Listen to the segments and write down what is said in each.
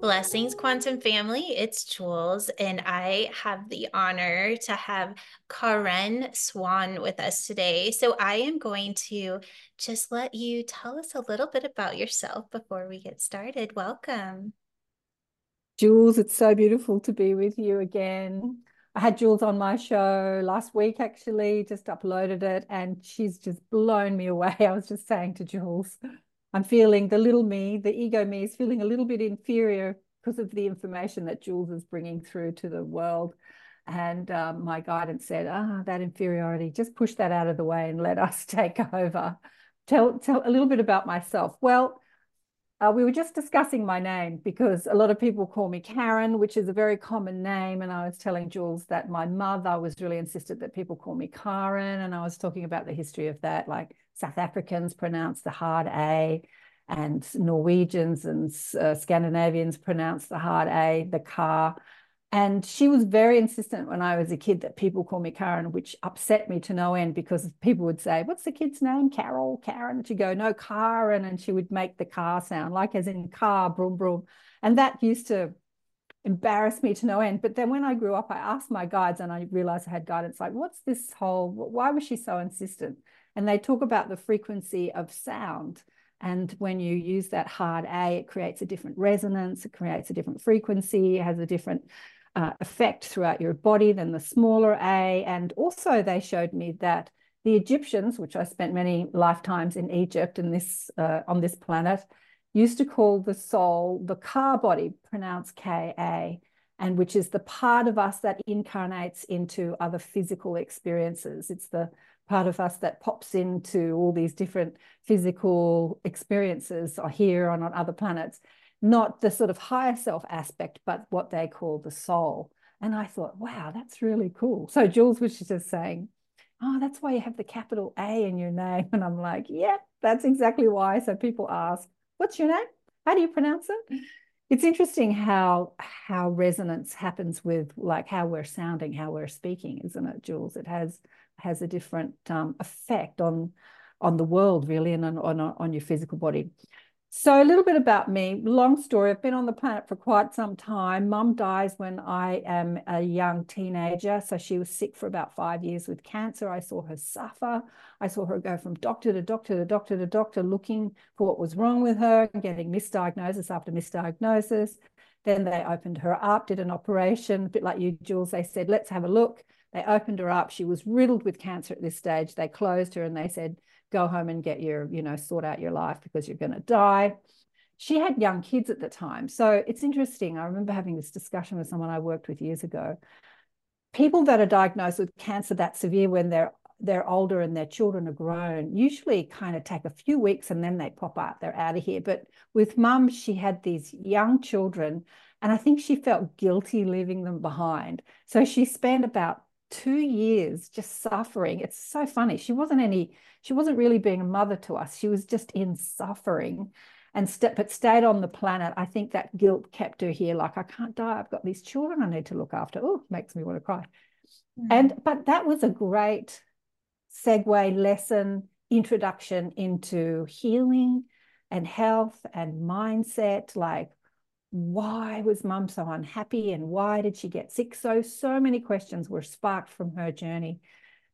Blessings, Quantum Family. It's Jules, and I have the honor to have Karen Swain with us today. So I am going to just let you tell us a little bit about yourself before we get started. Welcome. Jules, it's so beautiful to be with you again. I had Jules on my show last week, actually, just uploaded it, and she's just blown me away. I was just saying to Jules, I'm feeling the little me, the ego me is feeling a little bit inferior because of the information that Jules is bringing through to the world. And um, my guidance said, ah, that inferiority, just push that out of the way and let us take over. Tell, tell a little bit about myself. Well, uh, we were just discussing my name because a lot of people call me Karen, which is a very common name. And I was telling Jules that my mother was really insistent that people call me Karen. And I was talking about the history of that, like South Africans pronounce the hard A, and Norwegians and uh, Scandinavians pronounce the hard A, the car. And she was very insistent when I was a kid that people call me Karen, which upset me to no end because people would say, What's the kid's name? Carol, Karen. She'd go, No, Karen. And she would make the car sound like as in car, broom, broom. And that used to embarrass me to no end. But then when I grew up, I asked my guides and I realized I had guidance like, What's this whole, why was she so insistent? And they talk about the frequency of sound. And when you use that hard A, it creates a different resonance, it creates a different frequency, it has a different uh, effect throughout your body than the smaller A. And also, they showed me that the Egyptians, which I spent many lifetimes in Egypt and this uh, on this planet, used to call the soul the car body, pronounced K A, and which is the part of us that incarnates into other physical experiences. It's the part of us that pops into all these different physical experiences here and on other planets not the sort of higher self aspect, but what they call the soul. And I thought, wow, that's really cool. So Jules was just saying, oh, that's why you have the capital A in your name. And I'm like, yeah, that's exactly why. So people ask, what's your name? How do you pronounce it? It's interesting how how resonance happens with like how we're sounding, how we're speaking, isn't it, Jules? It has has a different um, effect on on the world, really, and on, on on your physical body. So, a little bit about me. Long story. I've been on the planet for quite some time. Mum dies when I am a young teenager. So, she was sick for about five years with cancer. I saw her suffer. I saw her go from doctor to doctor to doctor to doctor looking for what was wrong with her, getting misdiagnosis after misdiagnosis. Then they opened her up, did an operation, a bit like you, Jules. They said, let's have a look. They opened her up. She was riddled with cancer at this stage. They closed her and they said, go home and get your, you know, sort out your life because you're going to die. She had young kids at the time. So it's interesting. I remember having this discussion with someone I worked with years ago. People that are diagnosed with cancer that severe when they're they're older and their children are grown usually kind of take a few weeks and then they pop out they're out of here but with mum she had these young children and i think she felt guilty leaving them behind so she spent about two years just suffering. It's so funny. She wasn't any, she wasn't really being a mother to us. She was just in suffering and st- but stayed on the planet. I think that guilt kept her here. Like, I can't die. I've got these children I need to look after. Oh, makes me want to cry. Mm. And but that was a great segue lesson, introduction into healing and health and mindset. Like, why was mum so unhappy and why did she get sick? So, so many questions were sparked from her journey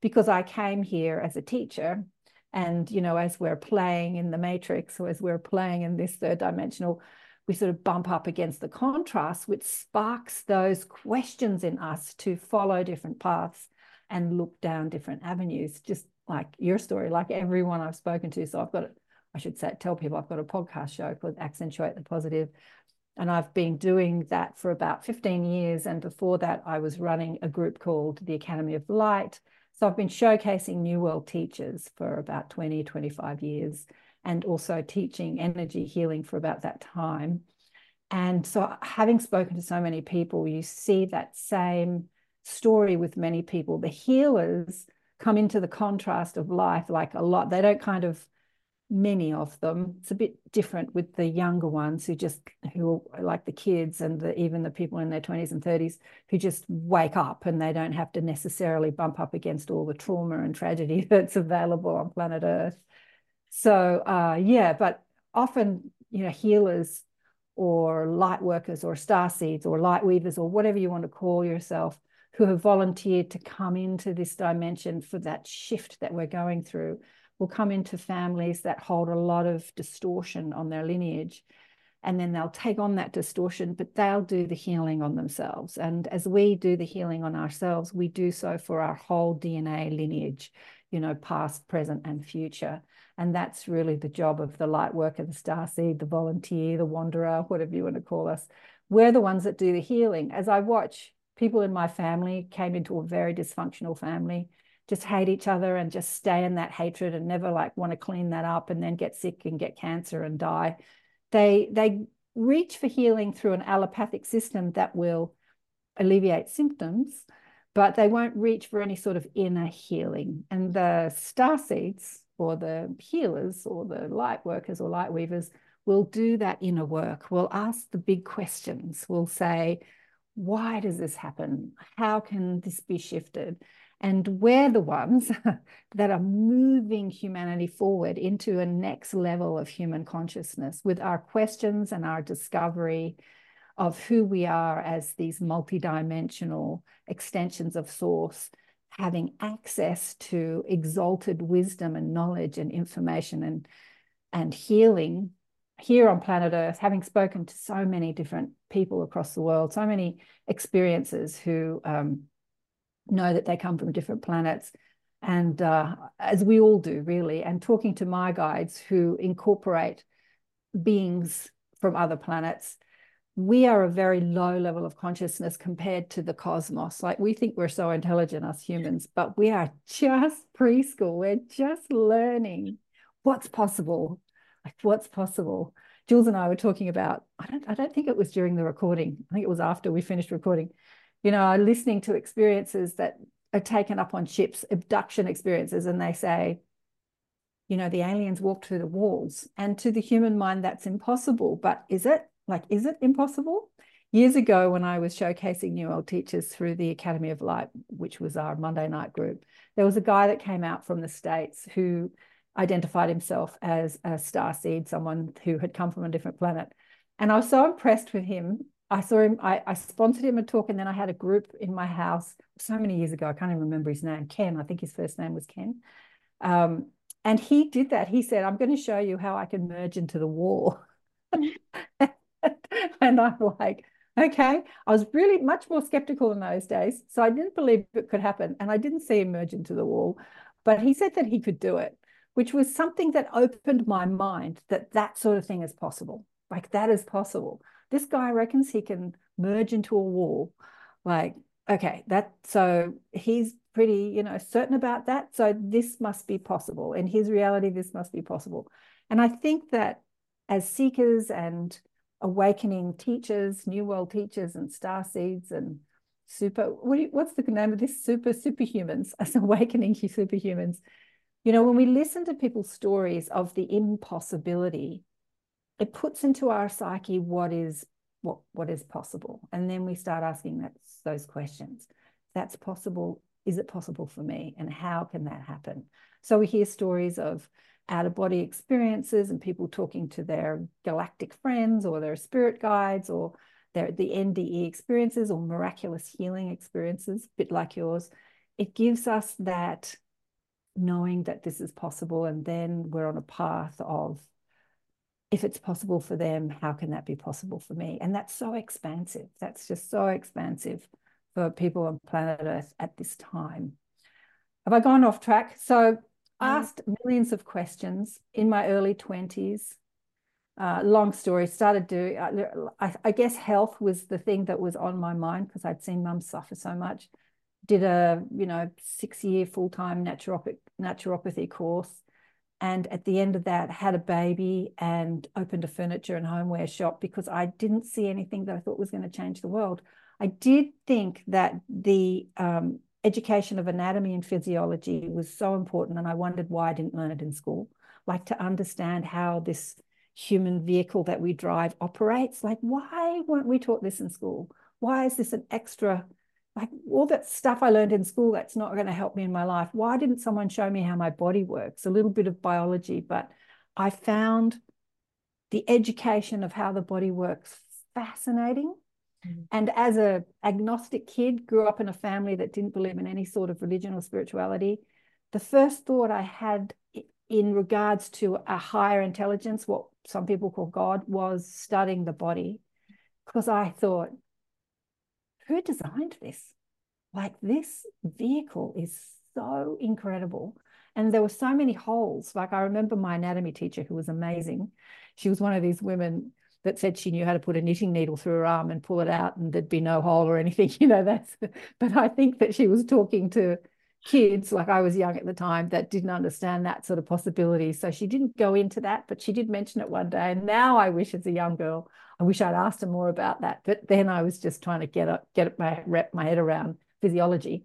because I came here as a teacher. And, you know, as we're playing in the matrix or as we're playing in this third dimensional, we sort of bump up against the contrast, which sparks those questions in us to follow different paths and look down different avenues, just like your story, like everyone I've spoken to. So I've got, I should say, tell people I've got a podcast show called Accentuate the Positive and I've been doing that for about 15 years. And before that, I was running a group called the Academy of Light. So I've been showcasing New World teachers for about 20, 25 years, and also teaching energy healing for about that time. And so, having spoken to so many people, you see that same story with many people. The healers come into the contrast of life like a lot. They don't kind of many of them. It's a bit different with the younger ones who just who are like the kids and the, even the people in their 20s and 30s who just wake up and they don't have to necessarily bump up against all the trauma and tragedy that's available on planet Earth. So uh, yeah, but often you know healers or light workers or star seeds or light weavers or whatever you want to call yourself who have volunteered to come into this dimension for that shift that we're going through will come into families that hold a lot of distortion on their lineage and then they'll take on that distortion, but they'll do the healing on themselves. And as we do the healing on ourselves, we do so for our whole DNA lineage, you know, past, present, and future. And that's really the job of the light worker, the star seed, the volunteer, the wanderer, whatever you want to call us. We're the ones that do the healing. As I watch people in my family came into a very dysfunctional family, just hate each other and just stay in that hatred and never like want to clean that up and then get sick and get cancer and die they, they reach for healing through an allopathic system that will alleviate symptoms, but they won't reach for any sort of inner healing. And the star seeds or the healers or the light workers or light weavers will do that inner work. We'll ask the big questions. We'll say, why does this happen? How can this be shifted? And we're the ones that are moving humanity forward into a next level of human consciousness with our questions and our discovery of who we are as these multidimensional extensions of source, having access to exalted wisdom and knowledge and information and, and healing here on planet Earth, having spoken to so many different people across the world, so many experiences who um, know that they come from different planets. And uh, as we all do really. And talking to my guides who incorporate beings from other planets we are a very low level of consciousness compared to the cosmos. Like we think we're so intelligent us humans but we are just preschool. We're just learning. What's possible? Like what's possible? Jules and i were talking about i don't i don't think it was during the recording. I think it was after we finished recording you know, are listening to experiences that are taken up on ships, abduction experiences, and they say, you know, the aliens walked through the walls. And to the human mind, that's impossible. But is it? Like, is it impossible? Years ago, when I was showcasing New World Teachers through the Academy of Light, which was our Monday night group, there was a guy that came out from the States who identified himself as a star seed, someone who had come from a different planet. And I was so impressed with him I saw him, I, I sponsored him a talk, and then I had a group in my house so many years ago. I can't even remember his name, Ken. I think his first name was Ken. Um, and he did that. He said, I'm going to show you how I can merge into the wall. and I'm like, okay. I was really much more skeptical in those days. So I didn't believe it could happen. And I didn't see him merge into the wall. But he said that he could do it, which was something that opened my mind that that sort of thing is possible. Like that is possible this guy reckons he can merge into a wall. Like, okay, that so he's pretty, you know, certain about that. So this must be possible. In his reality, this must be possible. And I think that as seekers and awakening teachers, new world teachers and star seeds and super, what you, what's the name of this? Super superhumans, as awakening superhumans. You know, when we listen to people's stories of the impossibility it puts into our psyche what is what what is possible. And then we start asking that, those questions. That's possible. Is it possible for me? And how can that happen? So we hear stories of out of body experiences and people talking to their galactic friends or their spirit guides or their the NDE experiences or miraculous healing experiences, a bit like yours. It gives us that knowing that this is possible, and then we're on a path of if it's possible for them, how can that be possible for me? And that's so expansive. That's just so expansive for people on planet Earth at this time. Have I gone off track? So I asked millions of questions in my early 20s. Uh, long story, started doing, uh, I, I, guess health was the thing that was on my mind because I'd seen mum suffer so much. Did a, you know, six year full time naturopathy course and at the end of that had a baby and opened a furniture and homeware shop because I didn't see anything that I thought was going to change the world. I did think that the um, education of anatomy and physiology was so important, and I wondered why I didn't learn it in school. Like to understand how this human vehicle that we drive operates. Like, why weren't we taught this in school? Why is this an extra like all that stuff I learned in school that's not going to help me in my life. Why didn't someone show me how my body works? A little bit of biology, but I found the education of how the body works fascinating. Mm-hmm. And as a agnostic kid, grew up in a family that didn't believe in any sort of religion or spirituality. The first thought I had in regards to a higher intelligence, what some people call God, was studying the body. Because I thought, who designed this? Like this vehicle is so incredible. And there were so many holes. Like I remember my anatomy teacher who was amazing. She was one of these women that said she knew how to put a knitting needle through her arm and pull it out and there'd be no hole or anything. You know, that's but I think that she was talking to kids, like I was young at the time, that didn't understand that sort of possibility. So she didn't go into that, but she did mention it one day. And now I wish as a young girl, I wish I'd asked her more about that. But then I was just trying to get up, get my wrap my head around physiology.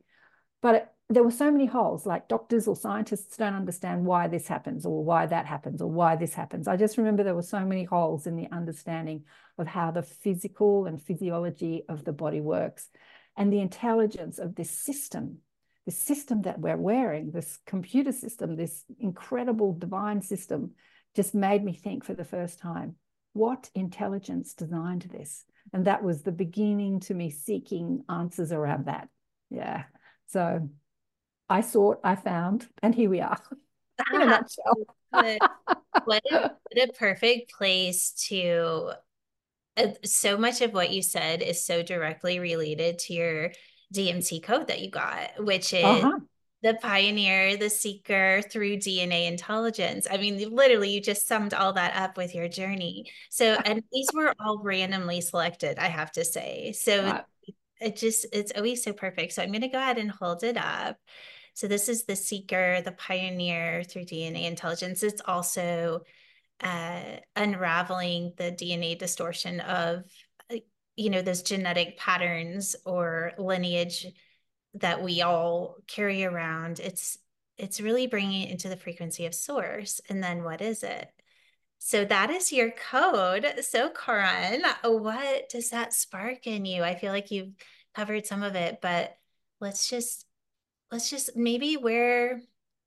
But it, there were so many holes, like doctors or scientists don't understand why this happens or why that happens or why this happens. I just remember there were so many holes in the understanding of how the physical and physiology of the body works and the intelligence of this system, this system that we're wearing, this computer system, this incredible divine system, just made me think for the first time, what intelligence designed this? And that was the beginning to me seeking answers around that. Yeah. So I sought, I found, and here we are in a nutshell. what, a, what a perfect place to. Uh, so much of what you said is so directly related to your DMT code that you got, which is uh-huh. The pioneer, the seeker through DNA intelligence. I mean, literally, you just summed all that up with your journey. So, and these were all randomly selected, I have to say. So, it just, it's always so perfect. So, I'm going to go ahead and hold it up. So this is the seeker, the pioneer through DNA intelligence. It's also uh, unraveling the DNA distortion of, uh, you know, those genetic patterns or lineage that we all carry around. It's it's really bringing it into the frequency of source. And then what is it? So that is your code. So Karan, what does that spark in you? I feel like you've covered some of it, but let's just let's just maybe where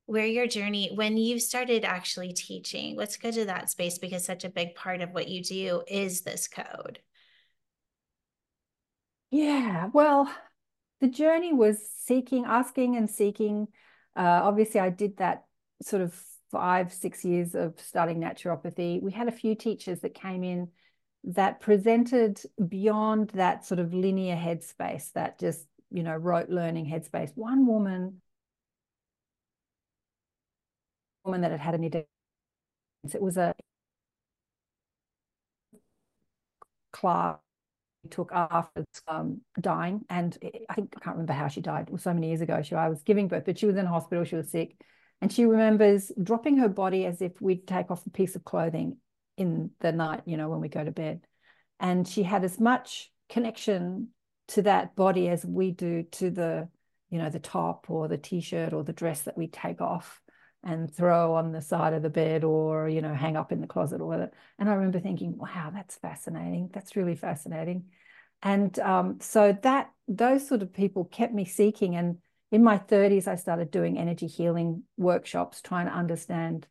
where your journey when you started actually teaching let's go to that space because such a big part of what you do is this code yeah well the journey was seeking asking and seeking uh, obviously i did that sort of five six years of studying naturopathy we had a few teachers that came in that presented beyond that sort of linear headspace that just you know, rote learning headspace. One woman, woman that had had an identity, it was a class took after um, dying, and I think I can't remember how she died. It was so many years ago. She I was giving birth, but she was in hospital. She was sick, and she remembers dropping her body as if we'd take off a piece of clothing in the night, you know, when we go to bed. And she had as much connection to that body as we do to the you know the top or the t-shirt or the dress that we take off and throw on the side of the bed or you know hang up in the closet or whatever. And i remember thinking wow that's fascinating. That's really fascinating. And um, so that those sort of people kept me seeking. And in my 30s i started doing energy healing workshops trying to understand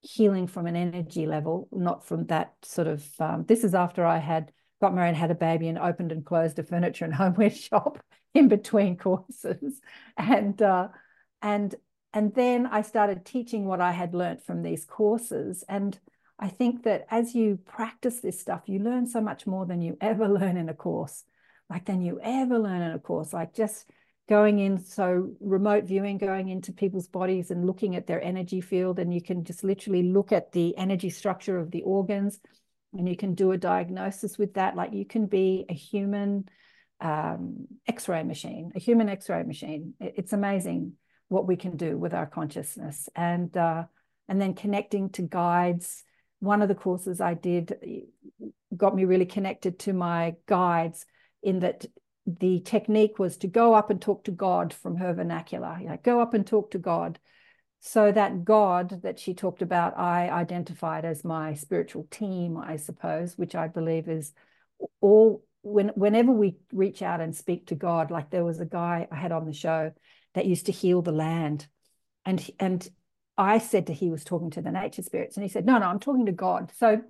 healing from an energy level not from that sort of um, this is after i had got married, had a baby, and opened and closed a furniture and homeware shop in between courses, and uh, and and then I started teaching what I had learned from these courses, and I think that as you practice this stuff, you learn so much more than you ever learn in a course, like than you ever learn in a course, like just going in so remote viewing going into people's bodies and looking at their energy field and you can just literally look at the energy structure of the organs and you can do a diagnosis with that. Like you can be a human um, X-ray machine, a human X-ray machine. It's amazing what we can do with our consciousness, and uh, and then connecting to guides. One of the courses I did got me really connected to my guides in that the technique was to go up and talk to God from her vernacular. You know, go up and talk to God so that God that she talked about, I identified as my spiritual team, I suppose, which I believe is all when whenever we reach out and speak to God, like there was a guy I had on the show that used to heal the land. And and I said to he was talking to the nature spirits, and he said, No, no, I'm talking to God. So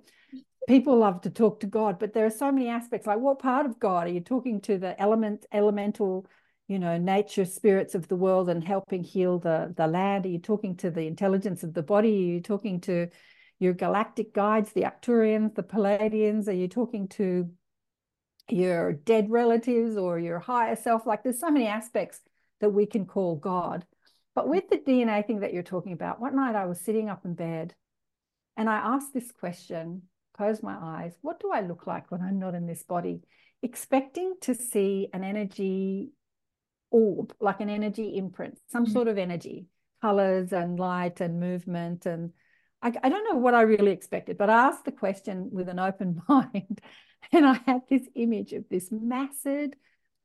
people love to talk to God, but there are so many aspects. Like, what part of God are you talking to? The element, elemental, you know, nature spirits of the world and helping heal the the land? Are you talking to the intelligence of the body? Are you talking to your galactic guides, the Arcturians, the Pleiadians? Are you talking to your dead relatives or your higher self? Like, there's so many aspects that we can call God. But with the DNA thing that you're talking about, one night I was sitting up in bed and I asked this question close my eyes. What do I look like when I'm not in this body? Expecting to see an energy orb, like an energy imprint, some mm-hmm. sort of energy, colors and light and movement. And I, I don't know what I really expected, but I asked the question with an open mind. And I had this image of this massive,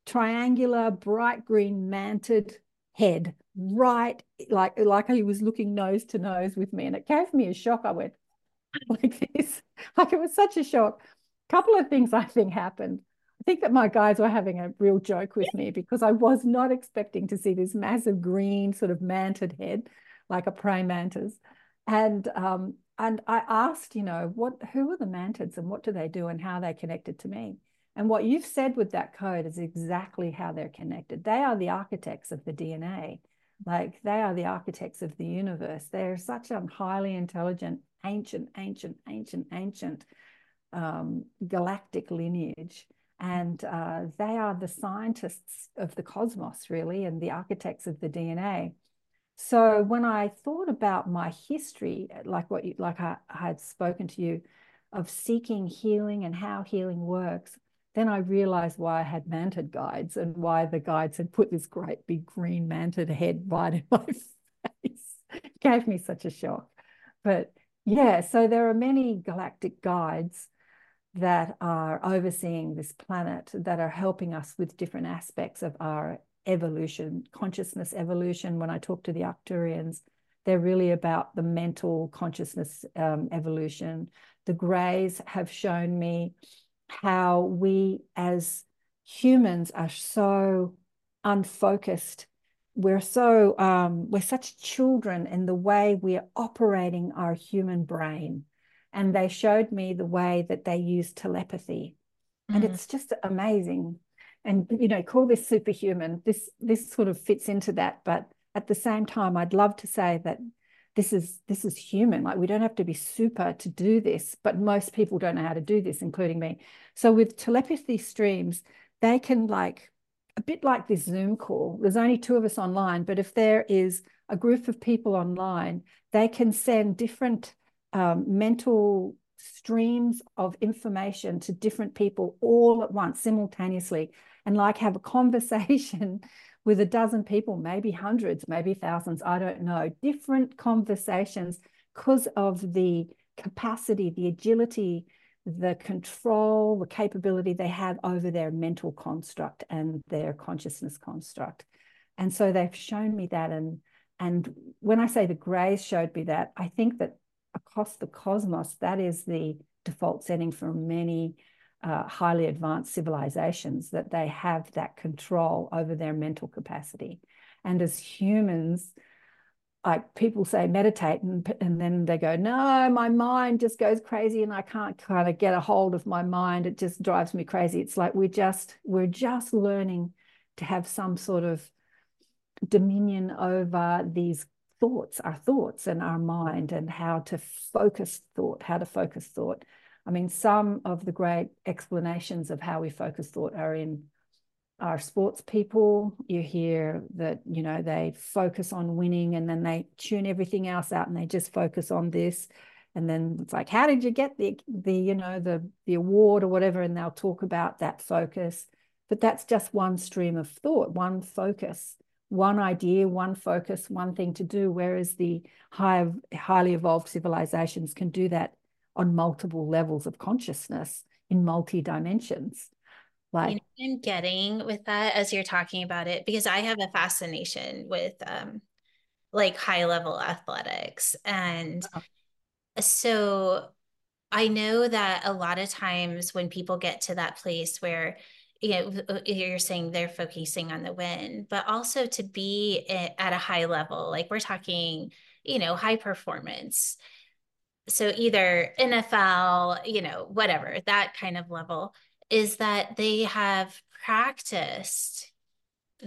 triangular, bright green mantid head, right like like he was looking nose to nose with me. And it gave me a shock. I went, like this. Like it was such a shock. A couple of things I think happened. I think that my guys were having a real joke with me because I was not expecting to see this massive green sort of mantid head, like a praying mantis. And um, and I asked, you know, what who are the mantids and what do they do and how they connected to me? And what you've said with that code is exactly how they're connected. They are the architects of the DNA. Like they are the architects of the universe. They're such a highly intelligent ancient, ancient, ancient, ancient um, galactic lineage. And uh, they are the scientists of the cosmos, really, and the architects of the DNA. So when I thought about my history, like what you, like I, I had spoken to you, of seeking healing and how healing works, then I realized why I had mantid guides and why the guides had put this great big green mantid head right in my face. Gave me such a shock. But yeah, so there are many galactic guides that are overseeing this planet that are helping us with different aspects of our evolution, consciousness evolution. When I talk to the Arcturians, they're really about the mental consciousness um, evolution. The Greys have shown me how we as humans are so unfocused. We're so um, we're such children in the way we're operating our human brain. And they showed me the way that they use telepathy. Mm-hmm. and it's just amazing. And you know call this superhuman. This this sort of fits into that. But at the same time i'd love to say that this is this is human like we don't have to be super to do this but most people don't know how to do this including me so with telepathy streams they can like a bit like this Zoom call. There's only two of us online, but if there is a group of people online, they can send different um, mental streams of information to different people all at once, simultaneously, and like have a conversation with a dozen people, maybe hundreds, maybe thousands, I don't know, different conversations because of the capacity, the agility, the control, the capability they have over their mental construct and their consciousness construct. And so they've shown me that. And, and when I say the Greys showed me that, I think that across the cosmos, that is the default setting for many uh, highly advanced civilizations, that they have that control over their mental capacity. And as humans, like people say meditate and, and then they go no my mind just goes crazy and i can't kind of get a hold of my mind. It just drives me crazy. It's like we're just we're just learning to have some sort of dominion over these thoughts our thoughts and our mind and how to focus thought how to focus thought i mean some of the great explanations of how we focus thought are in our sports people. You hear that, you know, they focus on winning and then they tune everything else out and they just focus on this. And then it's like, how did you get the the, you know, the the award or whatever? And they'll talk about that focus. But that's just one stream of thought, one focus, one idea, one focus, one thing to do. Whereas the high, highly evolved civilizations can do that on multiple levels of consciousness in multi dimensions. Like you know, I'm getting with that as you're talking about it because I have a fascination with um like high level athletics and uh-huh. so I know that a lot of times when people get to that place where you know you're saying they're focusing on the win but also to be at a high level like we're talking you know high performance so either NFL, you know, whatever, that kind of level, is that they have practiced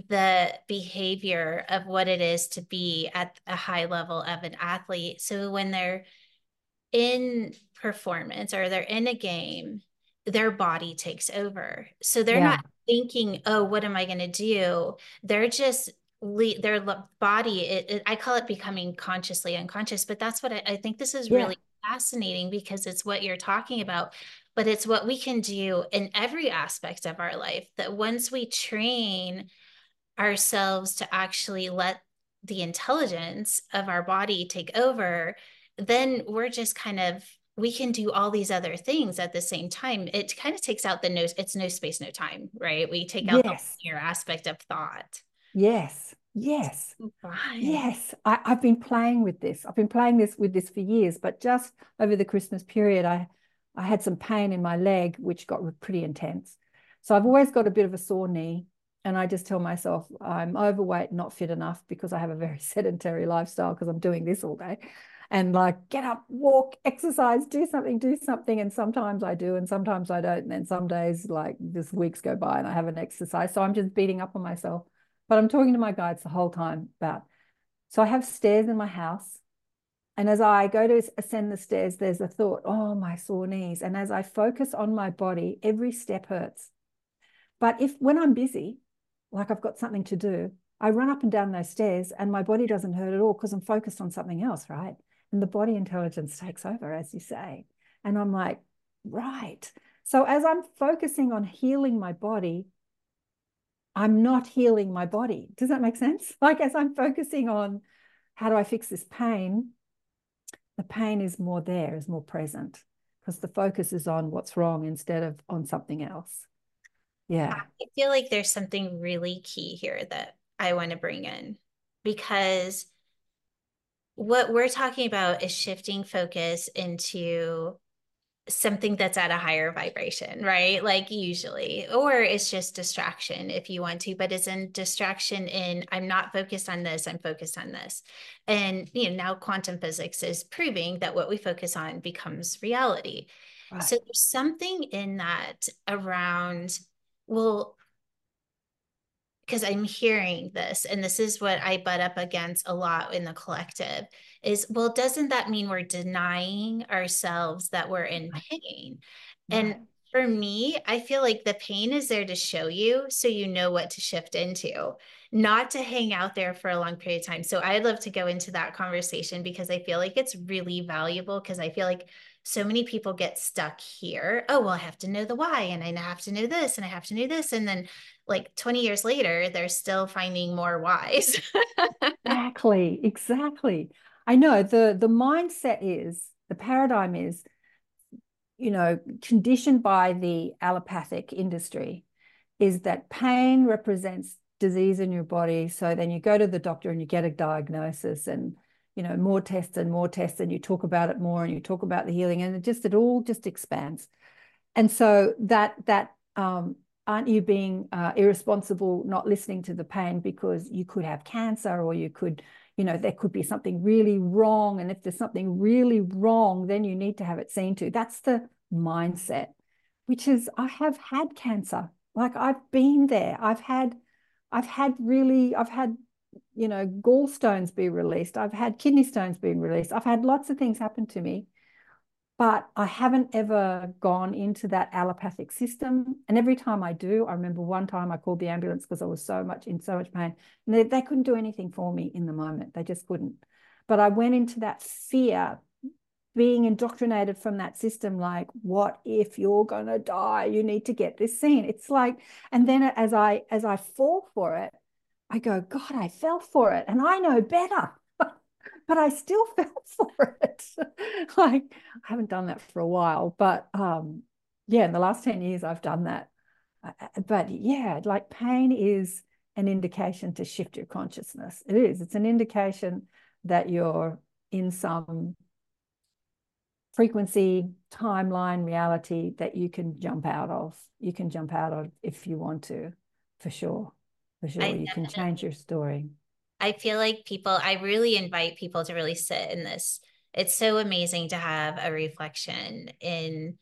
the behavior of what it is to be at a high level of an athlete. So when they're in performance or they're in a game, their body takes over. So they're yeah. not thinking, oh, what am I going to do? They're just their body it, it, i call it becoming consciously unconscious but that's what i, I think this is yeah. really fascinating because it's what you're talking about but it's what we can do in every aspect of our life that once we train ourselves to actually let the intelligence of our body take over then we're just kind of we can do all these other things at the same time. It kind of takes out the no, it's no space, no time, right? We take out yes. the aspect of thought. Yes. Yes. Yes. I, I've been playing with this. I've been playing this with this for years, but just over the Christmas period, I I had some pain in my leg, which got pretty intense. So I've always got a bit of a sore knee. And I just tell myself I'm overweight, not fit enough because I have a very sedentary lifestyle because I'm doing this all day and like get up, walk, exercise, do something, do something. And sometimes I do, and sometimes I don't. And then some days, like just weeks go by and I haven't exercised. So I'm just beating up on myself. But I'm talking to my guides the whole time about. So I have stairs in my house. And as I go to ascend the stairs, there's a thought, oh, my sore knees. And as I focus on my body, every step hurts. But if when I'm busy, like I've got something to do, I run up and down those stairs and my body doesn't hurt at all because I'm focused on something else, right? and the body intelligence takes over, as you say. And I'm like, right. So as I'm focusing on healing my body, I'm not healing my body. Does that make sense? Like as I'm focusing on how do I fix this pain, the pain is more there, is more present because the focus is on what's wrong instead of on something else. Yeah. I feel like there's something really key here that I want to bring in because what we're talking about is shifting focus into something that's at a higher vibration, right? Like usually, or it's just distraction if you want to, but it's in distraction in I'm not focused on this, I'm focused on this. And you know, now quantum physics is proving that what we focus on becomes reality. Right. So there's something in that around, well, because I'm hearing this, and this is what I butt up against a lot in the collective is well, doesn't that mean we're denying ourselves that we're in pain? And for me, I feel like the pain is there to show you so you know what to shift into, not to hang out there for a long period of time. So I'd love to go into that conversation because I feel like it's really valuable because I feel like so many people get stuck here. Oh, well, I have to know the why and I have to know this and I have to know this. And then like 20 years later, they're still finding more whys. exactly. Exactly. I know the the mindset is the paradigm is, you know, conditioned by the allopathic industry, is that pain represents disease in your body. So then you go to the doctor and you get a diagnosis and you know more tests and more tests and you talk about it more and you talk about the healing and it just it all just expands and so that that um, aren't you being uh, irresponsible not listening to the pain because you could have cancer or you could you know there could be something really wrong and if there's something really wrong then you need to have it seen to that's the mindset which is i have had cancer like i've been there i've had i've had really i've had you know, gallstones be released. I've had kidney stones being released. I've had lots of things happen to me, but I haven't ever gone into that allopathic system. And every time I do, I remember one time I called the ambulance because I was so much in so much pain. And they, they couldn't do anything for me in the moment. They just couldn't. But I went into that fear being indoctrinated from that system like what if you're going to die you need to get this seen it's like and then as i as i fall for it I go, God, I fell for it and I know better. But I still fell for it. like I haven't done that for a while, but um, yeah, in the last 10 years, I've done that. Uh, uh, but yeah, like pain is an indication to shift your consciousness. It is. It's an indication that you're in some frequency, timeline, reality that you can jump out of. You can jump out of if you want to, for sure for sure. I you can change your story. I feel like people, I really invite people to really sit in this it's so amazing to have a reflection in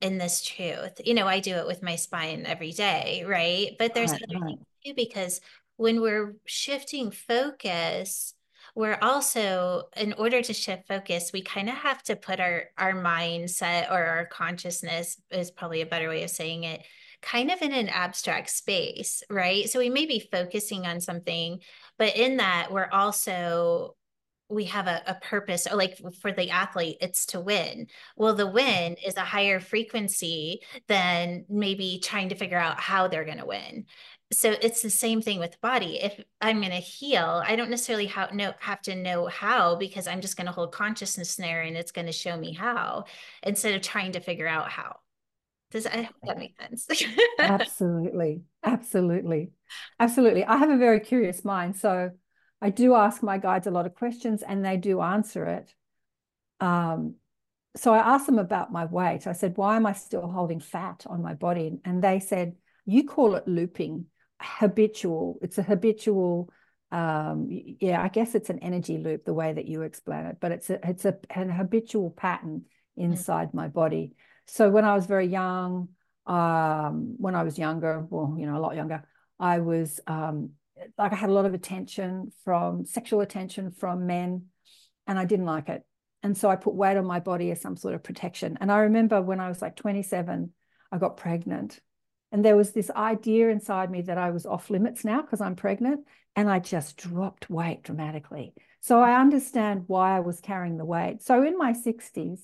in this truth. You know, I do it with my spine every day, right? But there's right, other right. things too because when we're shifting focus, we're also in order to shift focus we kind of have to put our our mindset or our consciousness is probably a better way of saying it kind of in an abstract space right? So we may be focusing on something but in that we're also we have a, a purpose or like for the athlete it's to win. Well the win is a higher frequency than maybe trying to figure out how they're going to win. So it's the same thing with the body. If i'm going to heal i don't necessarily know, have to know how because i'm just going to hold consciousness there and it's going to show me how instead of trying to figure out how does I hope that make sense absolutely absolutely absolutely i have a very curious mind so I do ask my guides a lot of questions and they do answer it. Um, so I asked them about my weight. I said, why am I still holding fat on my body? And they said, you call it looping, habitual. It's a habitual, um, yeah, I guess it's an energy loop, the way that you explain it, but it's a, it's a, an habitual pattern inside mm. my body. So when I was very young, um, when I was younger, well, you know, a lot younger, I was um, like I had a lot of attention from sexual attention from men, and I didn't like it. And so I put weight on my body as some sort of protection. And I remember when I was like 27, I got pregnant. And there was this idea inside me that I was off limits now because I'm pregnant. And I just dropped weight dramatically. So I understand why I was carrying the weight. So in my 60s,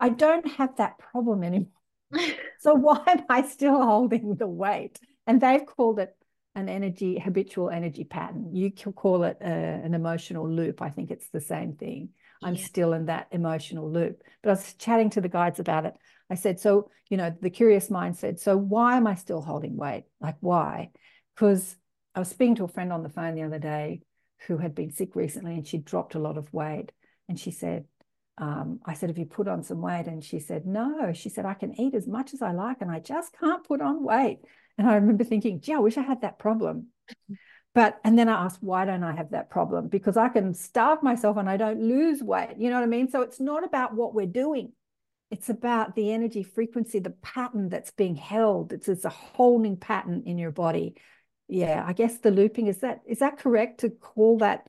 I don't have that problem anymore. so why am I still holding the weight? And they've called it an energy habitual energy pattern. You can call it a, an emotional loop. I think it's the same thing. I'm yeah. still in that emotional loop. But i was chatting to the guides about it. I said so you know the curious mind said so why am i still holding weight? Like why? Because i was speaking to a friend on the phone the other day who had been sick recently and she dropped a lot of weight. And she said um, I said, Have you put on some weight? And she said, No. She said, I can eat as much as I like and I just can't put on weight. And I remember thinking, gee, I wish I had that problem. But, and then I asked, why don't I have that problem? Because I can starve myself and I don't lose weight. You know what I mean? So it's not about what we're doing. It's about the energy frequency, the pattern that's being held. It's, it's a holding pattern in your body. Yeah, I guess the looping is that is that correct to call that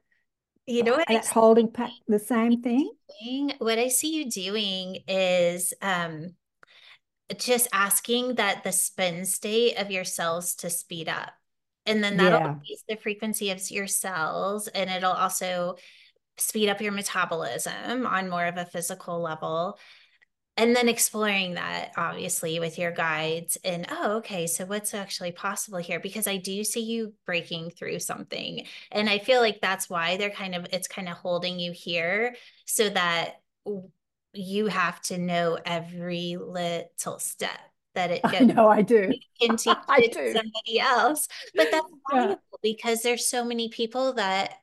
you know what that holding the same thing? What I see you doing is um just asking that the spin state of your cells to speed up. And then that'll yeah. increase the frequency of your cells and it'll also speed up your metabolism on more of a physical level. And then exploring that obviously with your guides and oh, okay, so what's actually possible here? Because I do see you breaking through something. And I feel like that's why they're kind of, it's kind of holding you here so that you have to know every little step that it. I know I do. Teach I do. somebody else. But that's valuable yeah. because there's so many people that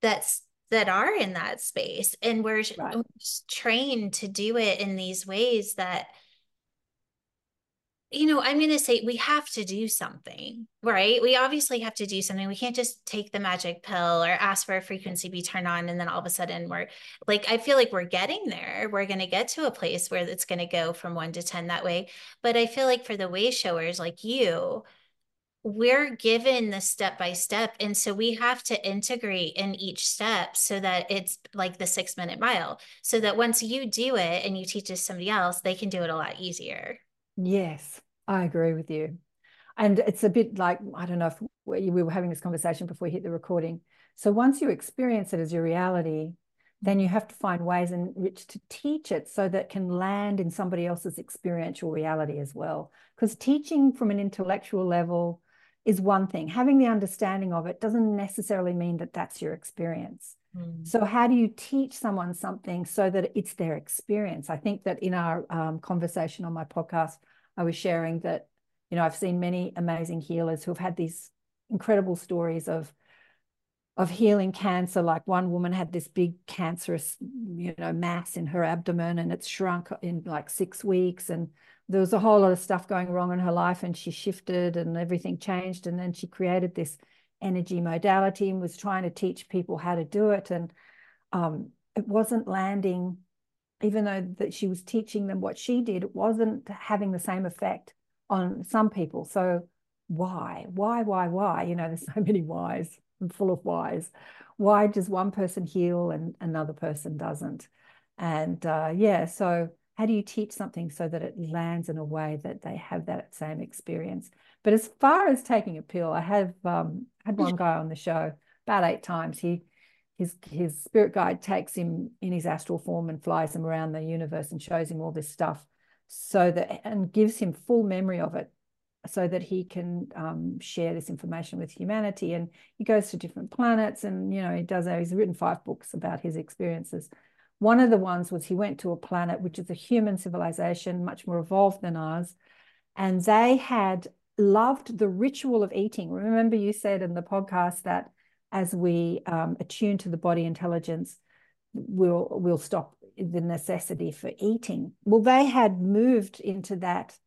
that's that are in that space and we're, right. we're trained to do it in these ways that you know, I'm going to say we have to do something, right? We obviously have to do something. We can't just take the magic pill or ask for a frequency be turned on and then all of a sudden we're like, I feel like we're getting there. We're going to get to a place where it's going to go from one to 10 that way. But I feel like for the way showers like you, we're given the step by step. And so we have to integrate in each step so that it's like the six minute mile, so that once you do it and you teach it to somebody else, they can do it a lot easier. Yes, I agree with you. And it's a bit like, I don't know if we were having this conversation before we hit the recording. So once you experience it as your reality, then you have to find ways in which to teach it so that it can land in somebody else's experiential reality as well. Because teaching from an intellectual level is one thing. Having the understanding of it doesn't necessarily mean that that's your experience. Mm. So, how do you teach someone something so that it's their experience? I think that in our um, conversation on my podcast, I was sharing that, you know, I've seen many amazing healers who have had these incredible stories of of healing cancer. Like one woman had this big cancerous, you know, mass in her abdomen and it's shrunk in like six weeks. And there was a whole lot of stuff going wrong in her life and she shifted and everything changed. And then she created this energy modality and was trying to teach people how to do it. And um, it wasn't landing, even though that she was teaching them what she did, it wasn't having the same effect on some people. So why, why, why, why? You know, there's so many whys. I'm full of whys. Why does one person heal and another person doesn't? And uh, yeah, so how do you teach something so that it lands in a way that they have that same experience? But as far as taking a pill, I have um, had one guy on the show about eight times. He his his spirit guide takes him in his astral form and flies him around the universe and shows him all this stuff so that and gives him full memory of it so that he can um, share this information with humanity and he goes to different planets and you know he does he's written five books about his experiences one of the ones was he went to a planet which is a human civilization much more evolved than ours and they had loved the ritual of eating remember you said in the podcast that as we um, attune to the body intelligence, we'll we'll stop the necessity for eating. Well, they had moved into that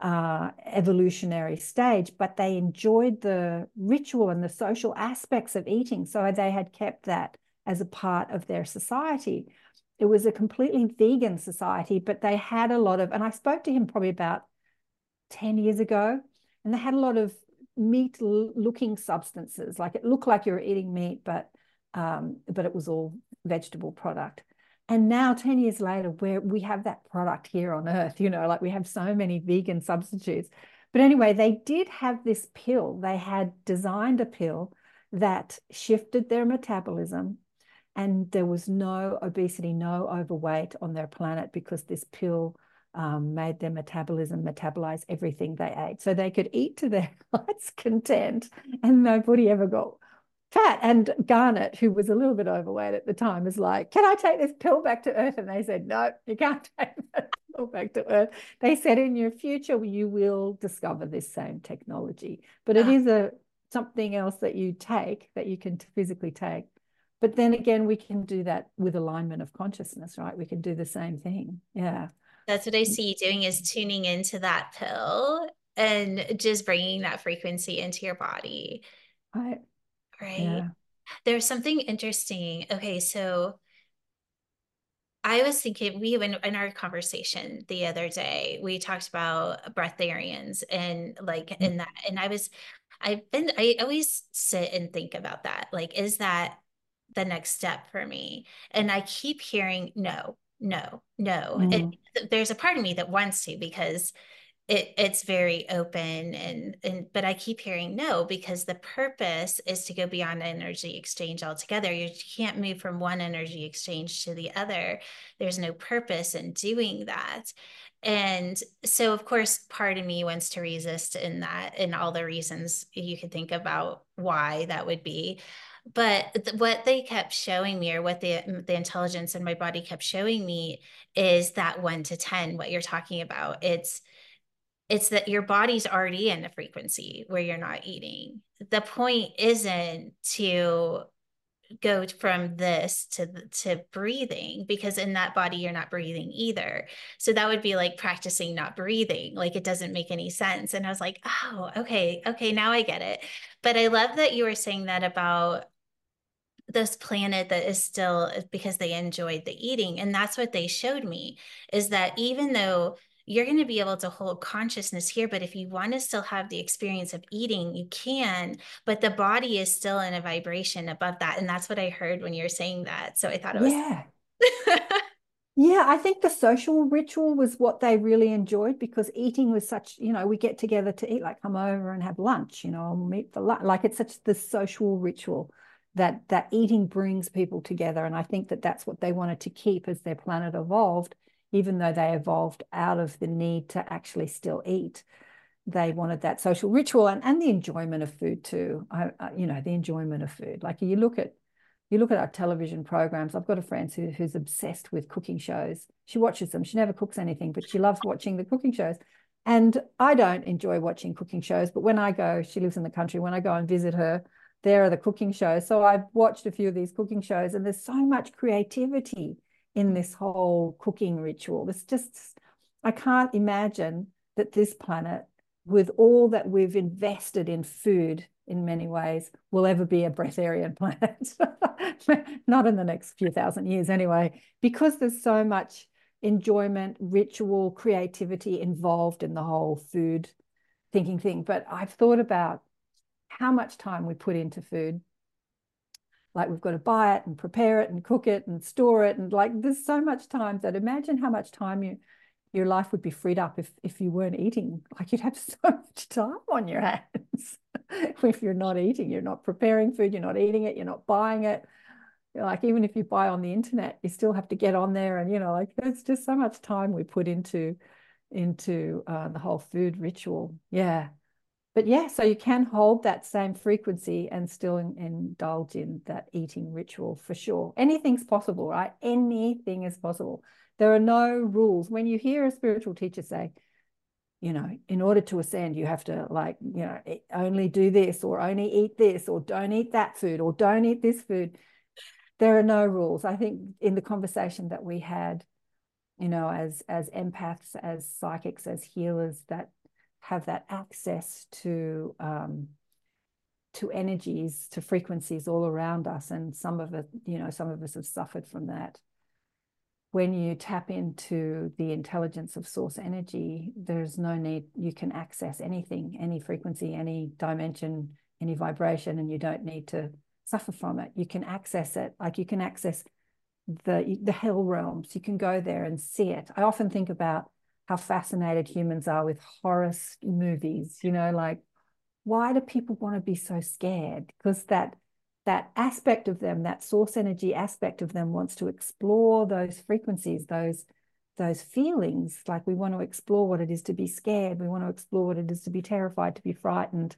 uh, evolutionary stage, but they enjoyed the ritual and the social aspects of eating, so they had kept that as a part of their society. It was a completely vegan society, but they had a lot of, and I spoke to him probably about 10 years ago, and they had a lot of meat looking substances. Like it looked like you were eating meat, but um, but it was all vegetable product. And now, 10 years later, where we have that product here on earth, you know, like we have so many vegan substitutes. But anyway, they did have this pill. They had designed a pill that shifted their metabolism and there was no obesity, no overweight on their planet because this pill um, made their metabolism metabolize everything they ate. So they could eat to their heart's content and nobody ever got fat. And Garnet, who was a little bit overweight at the time, was like, Can I take this pill back to Earth? And they said, No, you can't take that pill back to Earth. They said, In your future, you will discover this same technology. But it ah. a something else that you take that you can physically take. But then again, we can do that with alignment of consciousness, right? We can do the same thing. Yeah. That's what I see you doing is tuning into that pill and just bringing that frequency into your body. Right. Right. Yeah. There's something interesting. Okay. So I was thinking we in, in our conversation the other day, we talked about breatharians and like mm-hmm. in that, and I was, I've been, I always sit and think about that. Like, is that the next step for me? And I keep hearing no, no, no. Mm. It, there's a part of me that wants to because it it's very open and and but I keep hearing no because the purpose is to go beyond energy exchange altogether. You can't move from one energy exchange to the other. There's no purpose in doing that. And so of course part of me wants to resist in that and all the reasons you could think about why that would be but th- what they kept showing me or what the mm, the intelligence in my body kept showing me is that 1 to 10 what you're talking about. It's it's that your body's already in a frequency where you're not eating. The point isn't to go from this to to breathing because in that body you're not breathing either. So that would be like practicing not breathing like it doesn't make any sense. And i was like oh okay okay now i get it. But i love that you were saying that about this planet that is still uh, because they enjoyed the eating and that's what they showed me is that even though you're going to be able to hold consciousness here but if you want to still have the experience of eating you can but the body is still in a vibration above that and that's what i heard when you were saying that so i thought it was yeah. Yeah i think the social ritual was what they really enjoyed because eating was such you know we get together to eat like come over and have lunch you know meet for lunch like it's such the social ritual that that eating brings people together and i think that that's what they wanted to keep as their planet evolved even though they evolved out of the need to actually still eat. They wanted that social ritual and, and the enjoyment of food too. I, I, you know the enjoyment of food. Like you look at you look at our television programs. I've got a friend who, who's obsessed with cooking shows. She watches them. She never cooks anything but she loves watching the cooking shows. And i don't enjoy watching cooking shows but when i go she lives in the country when i go and visit her there are the cooking shows. So I've watched a few of these cooking shows, and there's so much creativity in this whole cooking ritual. It's just, I can't imagine that this planet, with all that we've invested in food in many ways will ever be a breatharian planet. Not in the next few thousand years, anyway, because there's so much enjoyment, ritual, creativity involved in the whole food thinking thing. But I've thought about how much time we put into food. Like we've got to buy it and prepare it and cook it and store it. And like there's so much time that imagine how much time you your life would be freed up if if you weren't eating. Like you'd have so much time on your hands. if you're not eating, you're not preparing food, you're not eating it, you're not buying it. Like even if you buy on the internet, you still have to get on there, and you know, like there's just so much time we put into into uh, the whole food ritual. Yeah, but yeah, so you can hold that same frequency and still in, indulge in that eating ritual for sure. Anything's possible, right? Anything is possible. There are no rules. When you hear a spiritual teacher say, you know, in order to ascend, you have to like, you know, only do this or only eat this or don't eat that food or don't eat this food. There are no rules. I think in the conversation that we had, you know, as as empaths, as psychics, as healers that have that access to um, to energies, to frequencies all around us, and some of it, you know, some of us have suffered from that when you tap into the intelligence of source energy, there's no need, you can access anything, any frequency, any dimension, any vibration, and you don't need to suffer from it. You can access it, like you can access the, the hell realms. You can go there and see it. I often think about how fascinated humans are with horror movies, you know, like why do people want to be so scared? Because that that aspect of them, that source energy aspect of them wants to explore those frequencies, those those feelings. Like we want to explore what it is to be scared. We want to explore what it is to be terrified, to be frightened.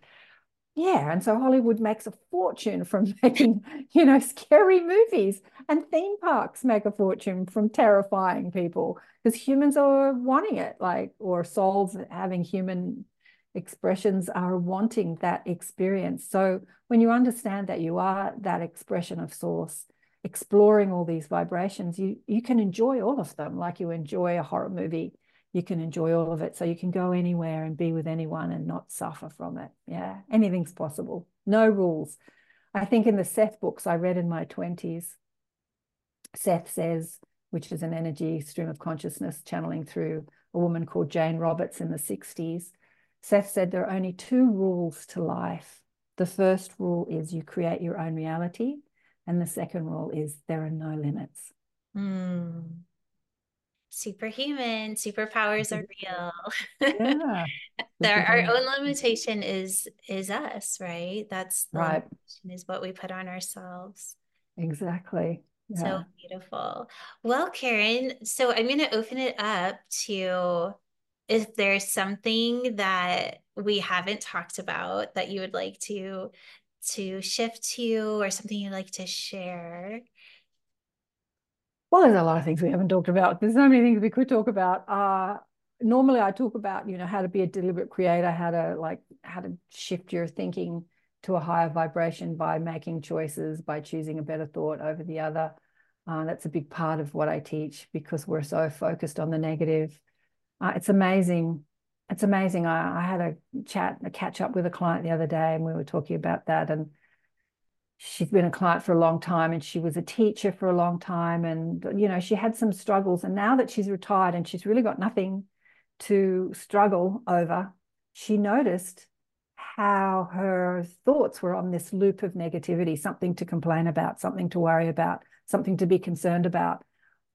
Yeah. And so Hollywood makes a fortune from making, you know, scary movies. And theme parks make a fortune from terrifying people because humans are wanting it, like, or souls having human expressions are wanting that experience. So when you understand that you are that expression of source, exploring all these vibrations, you you can enjoy all of them like you enjoy a horror movie. You can enjoy all of it. So you can go anywhere and be with anyone and not suffer from it. Yeah, anything's possible. No rules. I think in the Seth books I read in my 20s, Seth says, which is an energy stream of consciousness channeling through a woman called Jane Roberts in the 60s Seth said there are only two rules to life. The first rule is you create your own reality. And the second rule is there are no limits. Mm. Superhuman, superpowers are real. Yeah. there, our own limitation is is us, right? That's the right. is what we put on ourselves. Exactly. Yeah. So beautiful. Well, Karen, so I'm going to open it up to if there's something that we haven't talked about that you would like to to shift to or something you'd like to share well there's a lot of things we haven't talked about there's so many things we could talk about uh normally i talk about you know how to be a deliberate creator how to like how to shift your thinking to a higher vibration by making choices by choosing a better thought over the other uh, that's a big part of what i teach because we're so focused on the negative uh, it's amazing. It's amazing. I, I had a chat, a catch up with a client the other day, and we were talking about that. And she's been a client for a long time, and she was a teacher for a long time, and you know she had some struggles. And now that she's retired and she's really got nothing to struggle over, she noticed how her thoughts were on this loop of negativity, something to complain about, something to worry about, something to be concerned about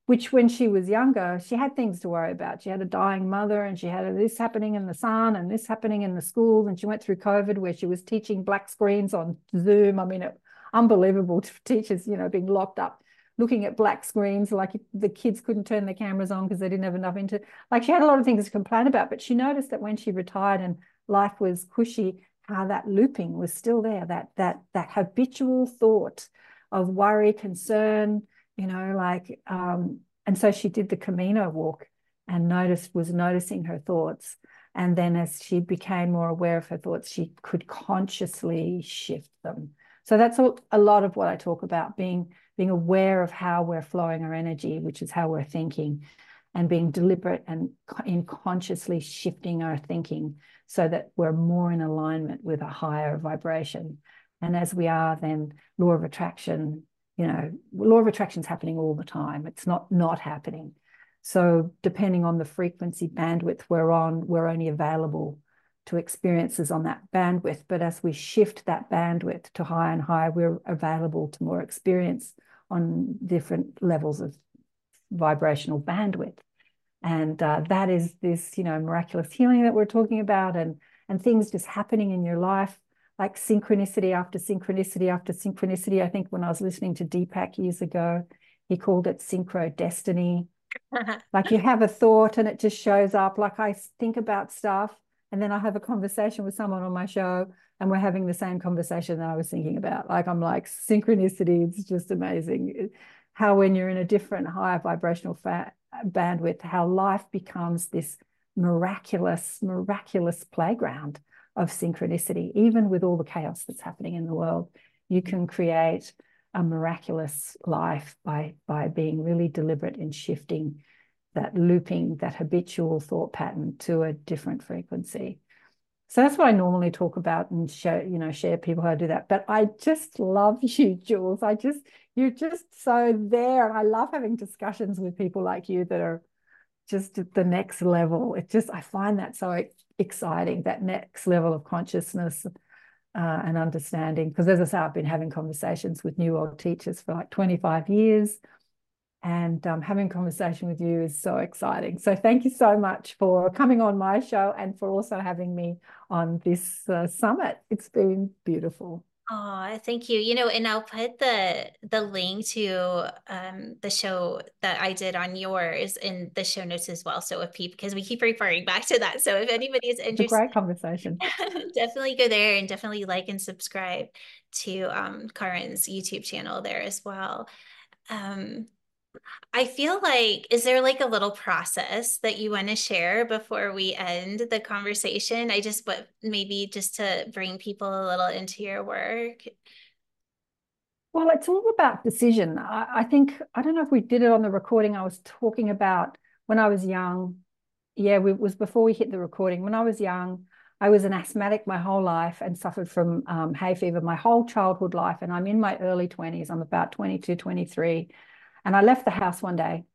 which when she was younger, she had things to worry about. She had a dying mother and she had this happening in the son and this happening in the schools. And she went through COVID where she was teaching black screens on Zoom. I mean, it, unbelievable to teachers, you know, being locked up, looking at black screens, like the kids couldn't turn their cameras on because they didn't have enough into, like she had a lot of things to complain about, but she noticed that when she retired and life was cushy, how that looping was still there, that, that, that habitual thought of worry, concern, you know, like, um, and so she did the Camino walk and noticed, was noticing her thoughts. And then as she became more aware of her thoughts, she could consciously shift them. So that's a lot of what I talk about being, being aware of how we're flowing our energy, which is how we're thinking. and being deliberate and in consciously shifting our thinking so that we're more in alignment with a higher vibration. And as we are, then law of attraction, you know, law of attraction is happening all the time. It's not not happening. So depending on the frequency bandwidth we're on, we're only available to experiences on that bandwidth. But as we shift that bandwidth to higher and higher, we're available to more experience on different levels of vibrational bandwidth. And uh, that is this, you know, miraculous healing that we're talking about, and and things just happening in your life, like synchronicity after synchronicity after synchronicity. I think when I was listening to Deepak years ago, he called it synchro destiny. like you have a thought and it just shows up. Like I think about stuff and then I have a conversation with someone on my show and we're having the same conversation that I was thinking about. Like I'm like synchronicity, it's just amazing how when you're in a different higher vibrational bandwidth, how life becomes this miraculous, miraculous playground of synchronicity, even with all the chaos that's happening in the world. You can create a miraculous life by, by being really deliberate in shifting that looping, that habitual thought pattern to a different frequency. So that's what I normally talk about and share, you know, share people how to do that. But I just love you, Jules. I just, you're just so there. And I love having discussions with people like you that are just at the next level. It just, I find that so exciting, that next level of consciousness uh, and understanding. Because as I say, I've been having conversations with New World teachers for like 25 years and um, having a conversation with you is so exciting. So thank you so much for coming on my show and for also having me on this uh, summit. It's been beautiful. Oh, thank you. You know, and I'll put the the link to um the show that I did on yours in the show notes as well. So if people because we keep referring back to that. So if anybody is interested, great conversation. definitely go there and definitely like and subscribe to um Karen's YouTube channel there as well. Um I feel like, is there like a little process that you want to share before we end the conversation? I just, but maybe just to bring people a little into your work. Well, it's all about decision. I, I think, I don't know if we did it on the recording. I was talking about when I was young. Yeah, it was before we hit the recording. When I was young, I was an asthmatic my whole life and suffered from um, hay fever my whole childhood life. And I'm in my early 20s. I'm about 22, 23 and I left the house one day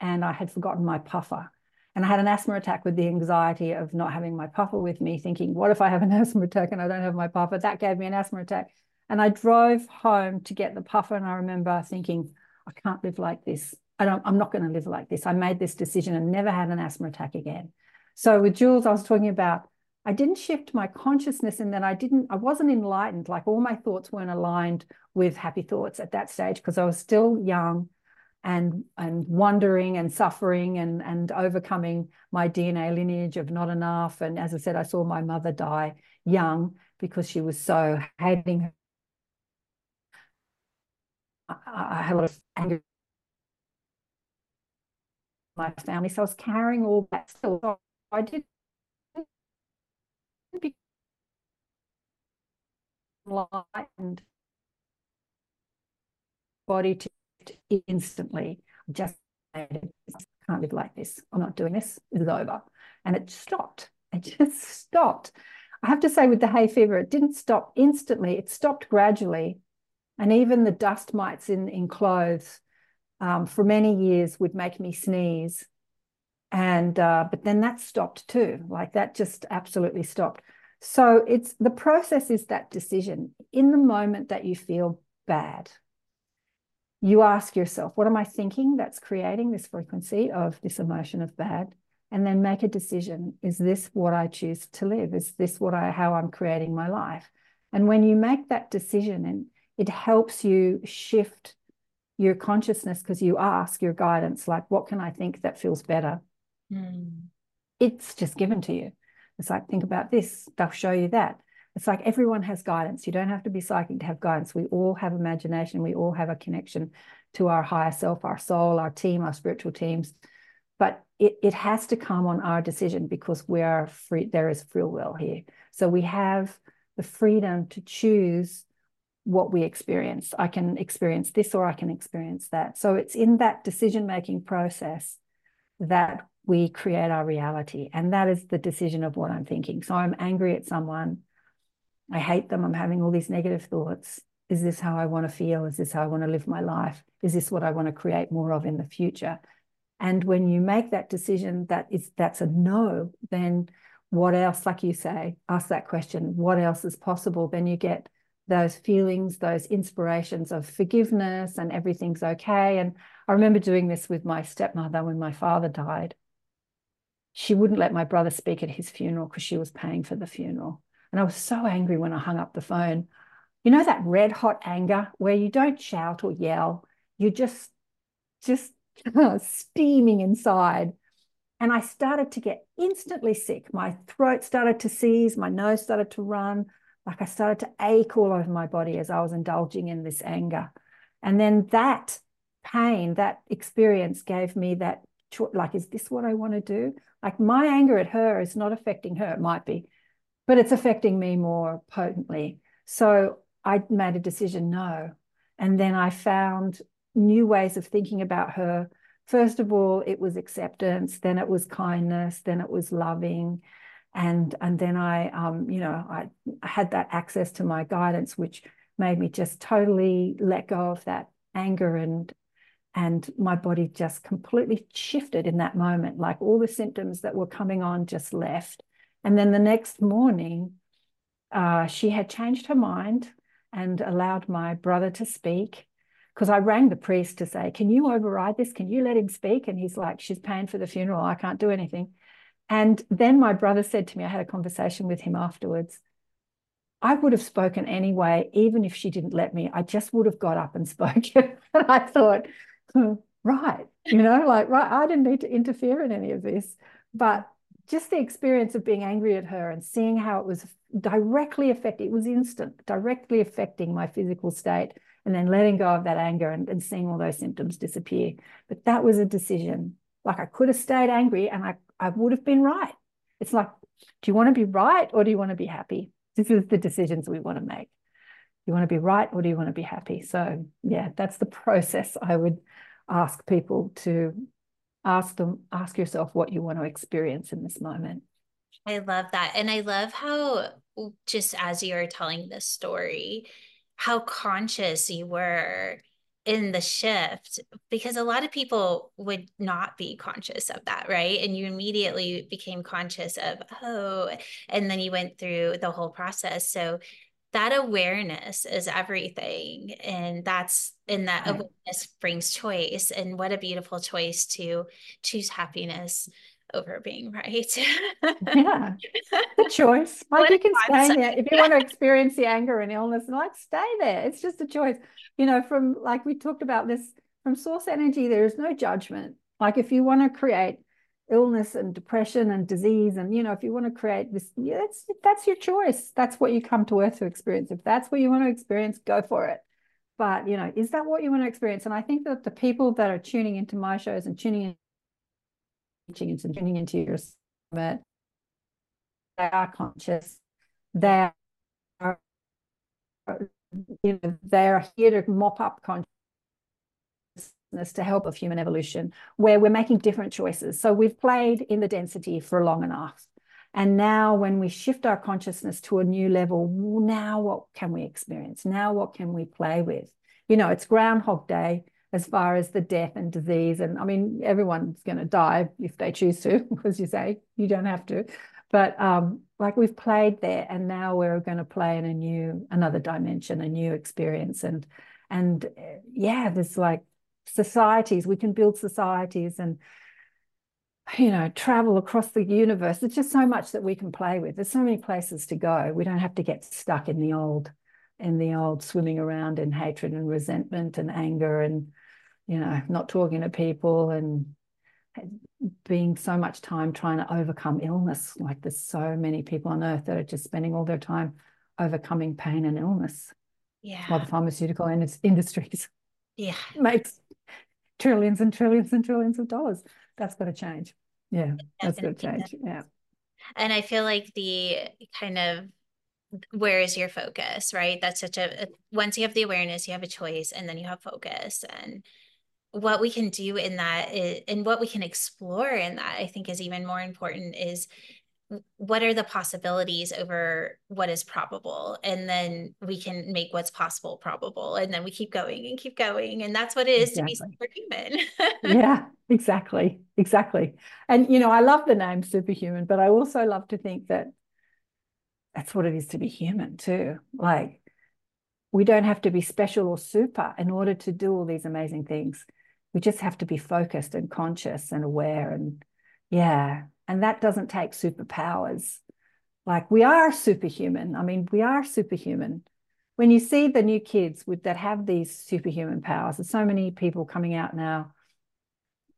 and I had forgotten my puffer. And I had an asthma attack with the anxiety of not having my puffer with me, thinking, what if I have an asthma attack and I don't have my puffer? That gave me an asthma attack. And I drove home to get the puffer. And I remember thinking, I can't live like this. I don't, I'm not going to live like this. I made this decision and never had an asthma attack again. So with Jules, I was talking about I didn't shift my consciousness and then I didn't, I wasn't enlightened. Like all my thoughts weren't aligned with happy thoughts at that stage because I was still young and and wondering and suffering and and overcoming my DNA lineage of not enough. And as I said, I saw my mother die young because she was so hating her. I, I had a lot of anger my family. So I was carrying all that still. So I did enlightened body to instantly. Just I can't live like this. I'm not doing this. This is over. And it stopped. It just stopped. I have to say, with the hay fever, it didn't stop instantly. It stopped gradually. And even the dust mites in, in clothes um, for many years would make me sneeze. And uh, but then that stopped too. Like that just absolutely stopped. So it's the process is that decision in the moment that you feel bad you ask yourself, what am I thinking that's creating this frequency of this emotion of bad? And then make a decision. Is this what I choose to live? Is this what I how I'm creating my life? And when you make that decision and it helps you shift your consciousness because you ask your guidance, like, what can I think that feels better? Mm. It's just given to you. It's like, think about this, they'll show you that. It's like everyone has guidance. You don't have to be psychic to have guidance. We all have imagination. We all have a connection to our higher self, our soul, our team, our spiritual teams. But it, it has to come on our decision because we are free. There is free will here. So we have the freedom to choose what we experience. I can experience this or I can experience that. So it's in that decision making process that we create our reality. And that is the decision of what I'm thinking. So I'm angry at someone. I hate them. I'm having all these negative thoughts. Is this how I want to feel? Is this how I want to live my life? Is this what I want to create more of in the future? And when you make that decision that is that's a no, then what else, like you say, ask that question, what else is possible? Then you get those feelings, those inspirations of forgiveness and everything's okay. And I remember doing this with my stepmother when my father died. She wouldn't let my brother speak at his funeral because she was paying for the funeral. And I was so angry when I hung up the phone. You know that red hot anger where you don't shout or yell, you just just steaming inside. And I started to get instantly sick. My throat started to seize, my nose started to run, like I started to ache all over my body as I was indulging in this anger. And then that pain, that experience gave me that like, is this what I want to do? Like my anger at her is not affecting her, it might be, but it's affecting me more potently. So I made a decision no. And then I found new ways of thinking about her. First of all, it was acceptance, then it was kindness, then it was loving. And, and then I, um, you know, I had that access to my guidance, which made me just totally let go of that anger and and my body just completely shifted in that moment like all the symptoms that were coming on just left and then the next morning uh, she had changed her mind and allowed my brother to speak because I rang the priest to say, Can you override this? Can you let him speak? And he's like, She's paying for the funeral. I can't do anything. And then my brother said to me, I had a conversation with him afterwards. I would have spoken anyway, even if she didn't let me. I just would have got up and spoken. and I thought, hmm, right, you know, like, right, I didn't need to interfere in any of this. But just the experience of being angry at her and seeing how it was directly affecting, it was instant, directly affecting my physical state, and then letting go of that anger and, and seeing all those symptoms disappear. But that was a decision. Like I could have stayed angry and I, I would have been right. It's like, do you want to be right or do you want to be happy? This is the decisions we want to make. You want to be right or do you want to be happy? So yeah, that's the process I would ask people to ask them, ask yourself what you want to experience in this moment. I love that. And I love how, just as you're telling this story, how conscious you were in the shift because a lot of people would not be conscious of that right and you immediately became conscious of oh and then you went through the whole process so that awareness is everything and that's and that right. awareness brings choice and what a beautiful choice to choose happiness over being right. Yeah. The choice. Like what you can stay there. If you want to experience the anger and illness and like stay there. It's just a choice. You know from like we talked about this from source energy there is no judgment. Like if you want to create illness and depression and disease and you know if you want to create this yeah, that's that's your choice. That's what you come to earth to experience. If that's what you want to experience go for it. But you know is that what you want to experience? And i think that the people that are tuning into my shows and tuning in and tuning into your summit they are conscious. They are you know they're here to mop up consciousness to help of human evolution, where we're making different choices. So we've played in the density for long enough. And now, when we shift our consciousness to a new level, now what can we experience? Now, what can we play with? You know, it's Groundhog Day as far as the death and disease. And I mean, everyone's going to die if they choose to, because you say you don't have to. But um, like we've played there, and now we're going to play in a new, another dimension, a new experience. And and eh, yeah, there's like societies we can build societies and you know travel across the universe. There's just so much that we can play with. There's so many places to go. We don't have to get stuck in the old in the old swimming around in hatred and resentment and anger and you know not talking to people and being so much time trying to overcome illness. Like there's so many people on earth that are just spending all their time overcoming pain and illness yeah. while the pharmaceutical industries yeah. makes trillions and trillions and trillions of dollars. That's got to change. Yeah, that's got to change. Yeah. And I feel like the kind of where is your focus, right? That's such a, once you have the awareness, you have a choice, and then you have focus. And what we can do in that is, and what we can explore in that, I think is even more important is what are the possibilities over what is probable? And then we can make what's possible probable and then we keep going and keep going and that's what it is exactly. to be superhuman yeah exactly exactly. And you know i love the name superhuman but i also love to think that that's what it is to be human too. Like we don't have to be special or super in order to do all these amazing things. We just have to be focused and conscious and aware and yeah and that doesn't take superpowers. Like we are superhuman. I mean, we are superhuman. When you see the new kids with that have these superhuman powers, there's so many people coming out now,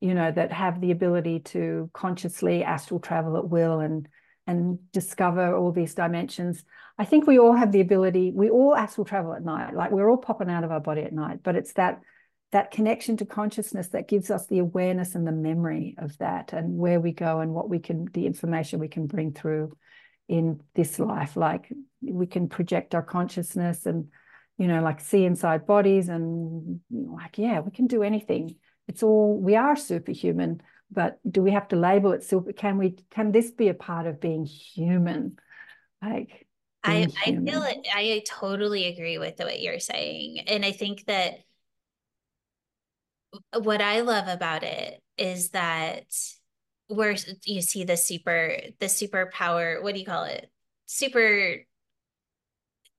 you know, that have the ability to consciously astral travel at will and and discover all these dimensions. I think we all have the ability, we all astral travel at night. Like we're all popping out of our body at night, but it's that that connection to consciousness that gives us the awareness and the memory of that and where we go and what we can the information we can bring through in this life. Like we can project our consciousness and you know like see inside bodies and like yeah we can do anything. It's all we are superhuman but do we have to label it super can we can this be a part of being human? Like I, I feel it I totally agree with what you're saying. And I think that what I love about it is that where you see the super the superpower what do you call it super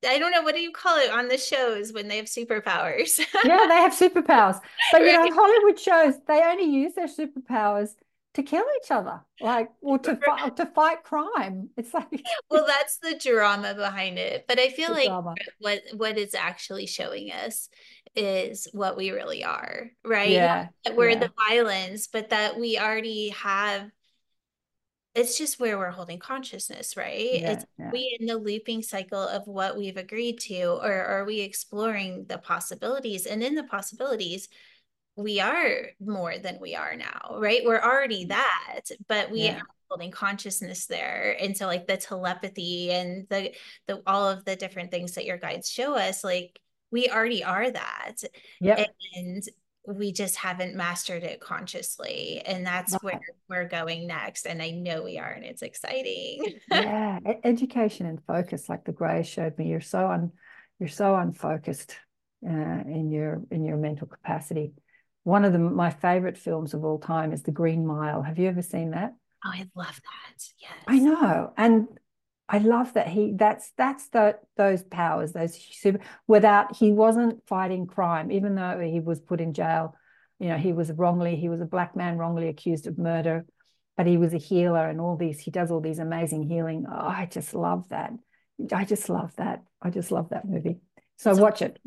I don't know what do you call it on the shows when they have superpowers. yeah, they have superpowers. But you know, Hollywood shows they only use their superpowers to kill each other, like or to fight to fight crime. It's like well, that's the drama behind it. But I feel like drama. what what it's actually showing us is what we really are, right? Yeah. That we're yeah. the violence, but that we already have it's just where we're holding consciousness, right? Yeah, it's yeah. we in the looping cycle of what we've agreed to, or are we exploring the possibilities? And in the possibilities, we are more than we are now, right? We're already mm. that, but we yeah. are holding consciousness there. And so like the telepathy and the the all of the different things that your guides show us, like we already are that. Yeah. And we just haven't mastered it consciously. And that's where we're going next. And I know we are, and it's exciting. yeah. Education and focus, like the Gray showed me, you're so un you're so unfocused uh, in your in your mental capacity. One of the my favorite films of all time is The Green Mile. Have you ever seen that? Oh, I love that. Yes. I know. And I love that he that's that's the those powers those super without he wasn't fighting crime even though he was put in jail. You know he was wrongly he was a black man wrongly accused of murder but he was a healer and all these he does all these amazing healing. Oh, I just love that. I just love that. I just love that movie. So it's watch it.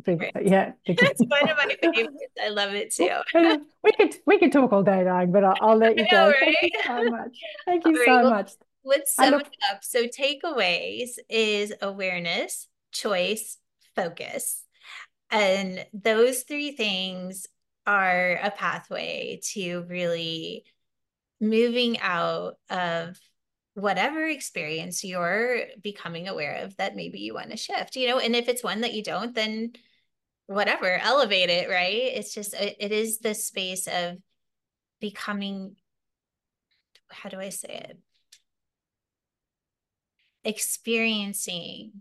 yeah it's one of my favorites. I love it too. We could we could talk all day darling but I'll, I'll let you know, go. right? thank you so much. Thank you so well, much let's sum look- it up. So takeaways is awareness, choice, focus. And those three things are a pathway to really moving out of whatever experience you're becoming aware of that maybe you want to shift, you know, and if it's one that you don't, then whatever, elevate it, right? It's just, it, it is the space of becoming, how do I say it? Experiencing.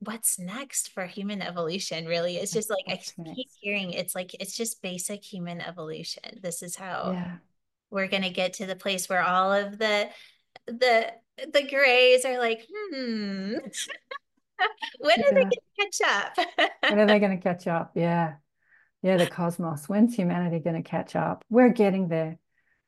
What's next for human evolution really? It's just like i keep hearing it's like it's just basic human evolution. This is how yeah. we're going to get to the place where all of the the the grays are like hmm when yeah. are they going to catch up? When are they going to catch up? Yeah. Yeah the cosmos. When's humanity going to catch up? We're getting there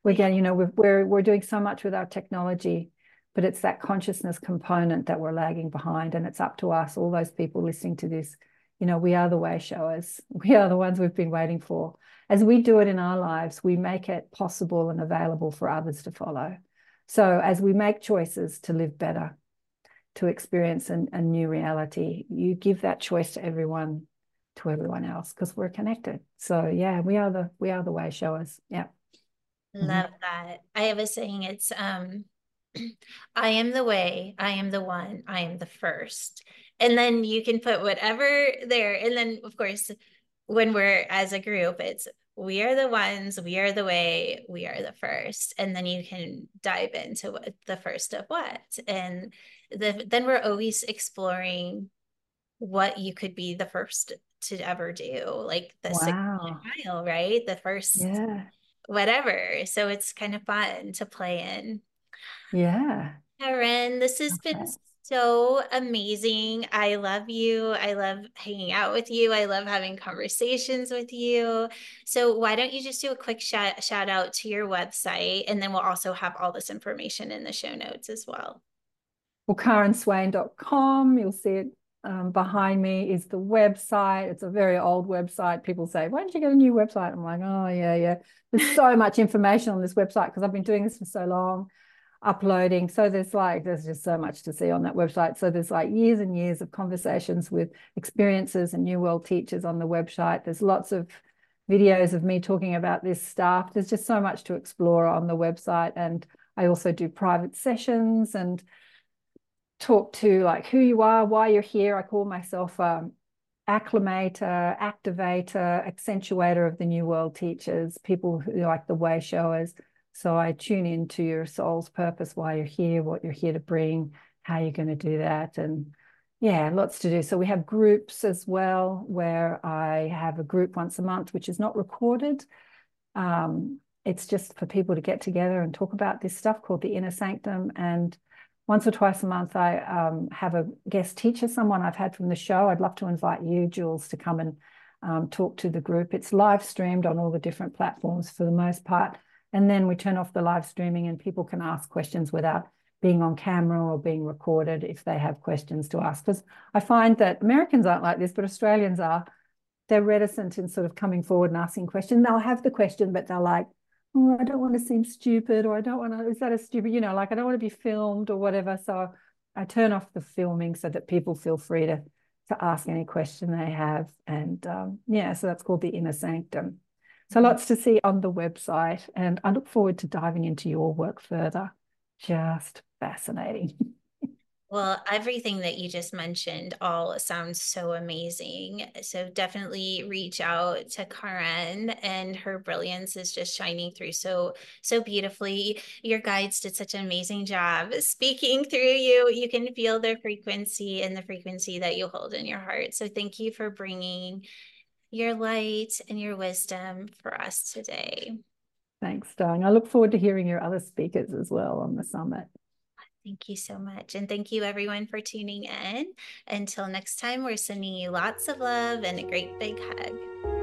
again you know we're, we're doing so much with our technology but it's that consciousness component that we're lagging behind and it's up to us all those people listening to this. You know we are the way showers. We are the ones we've been waiting for. As we do it in our lives we make it possible and available for others to follow. So as we make choices to live better to experience an, a new reality you give that choice to everyone to everyone else because we're connected. So yeah we are the we are the way showers. Yeah Mm-hmm. Love that. I have a saying it's um I am the way, I am the one, I am the first. and then you can put whatever there. And then, of course, when we're as a group, it's we are the ones, we are the way, we are the first. And then you can dive into what, the first of what. And the, then we're always exploring what you could be the first to ever do, like the wow. mile, right? The first yeah. Whatever. So it's kind of fun to play in. Yeah. Karen, this has okay. been so amazing. I love you. I love hanging out with you. I love having conversations with you. So why don't you just do a quick shout, shout out to your website and then we'll also have all this information in the show notes as well. Well, karenswain.com, you'll see it um, behind me is the website. It's a very old website. People say, why don't you get a new website? I'm like, oh, yeah, yeah. There's so much information on this website because I've been doing this for so long uploading. So there's like, there's just so much to see on that website. So there's like years and years of conversations with experiences and New World teachers on the website. There's lots of videos of me talking about this stuff. There's just so much to explore on the website. And I also do private sessions and talk to like who you are, why you're here. I call myself um, acclimator, activator, accentuator of the New World teachers, people who like the way showers so I tune into your soul's purpose, why you're here, what you're here to bring, how you're going to do that. And yeah, lots to do. So we have groups as well, where I have a group once a month, which is not recorded. Um, it's just for people to get together and talk about this stuff called the inner sanctum. And once or twice a month, I um, have a guest teacher, someone I've had from the show. I'd love to invite you, Jules, to come and um, talk to the group. It's live streamed on all the different platforms for the most part. And then we turn off the live streaming and people can ask questions without being on camera or being recorded if they have questions to ask. Because I find that Americans aren't like this, but Australians are. They're reticent in sort of coming forward and asking questions. They'll have the question, but they're like, oh, I don't want to seem stupid, or I don't want to, is that a stupid, you know, like I don't want to be filmed or whatever. So I turn off the filming so that people feel free to, to ask any question they have. And um, yeah, so that's called the inner sanctum. So lots to see on the website, and I look forward to diving into your work further. Just fascinating. Well, everything that you just mentioned all sounds so amazing. So definitely reach out to Karen and her brilliance is just shining through so so beautifully. Your guides did such an amazing job speaking through you. You can feel their frequency and the frequency that you hold in your heart. So thank you for bringing your light and your wisdom for us today. Thanks, Dawn. I look forward to hearing your other speakers as well on the summit. Thank you so much. And thank you, everyone, for tuning in. Until next time, we're sending you lots of love and a great big hug.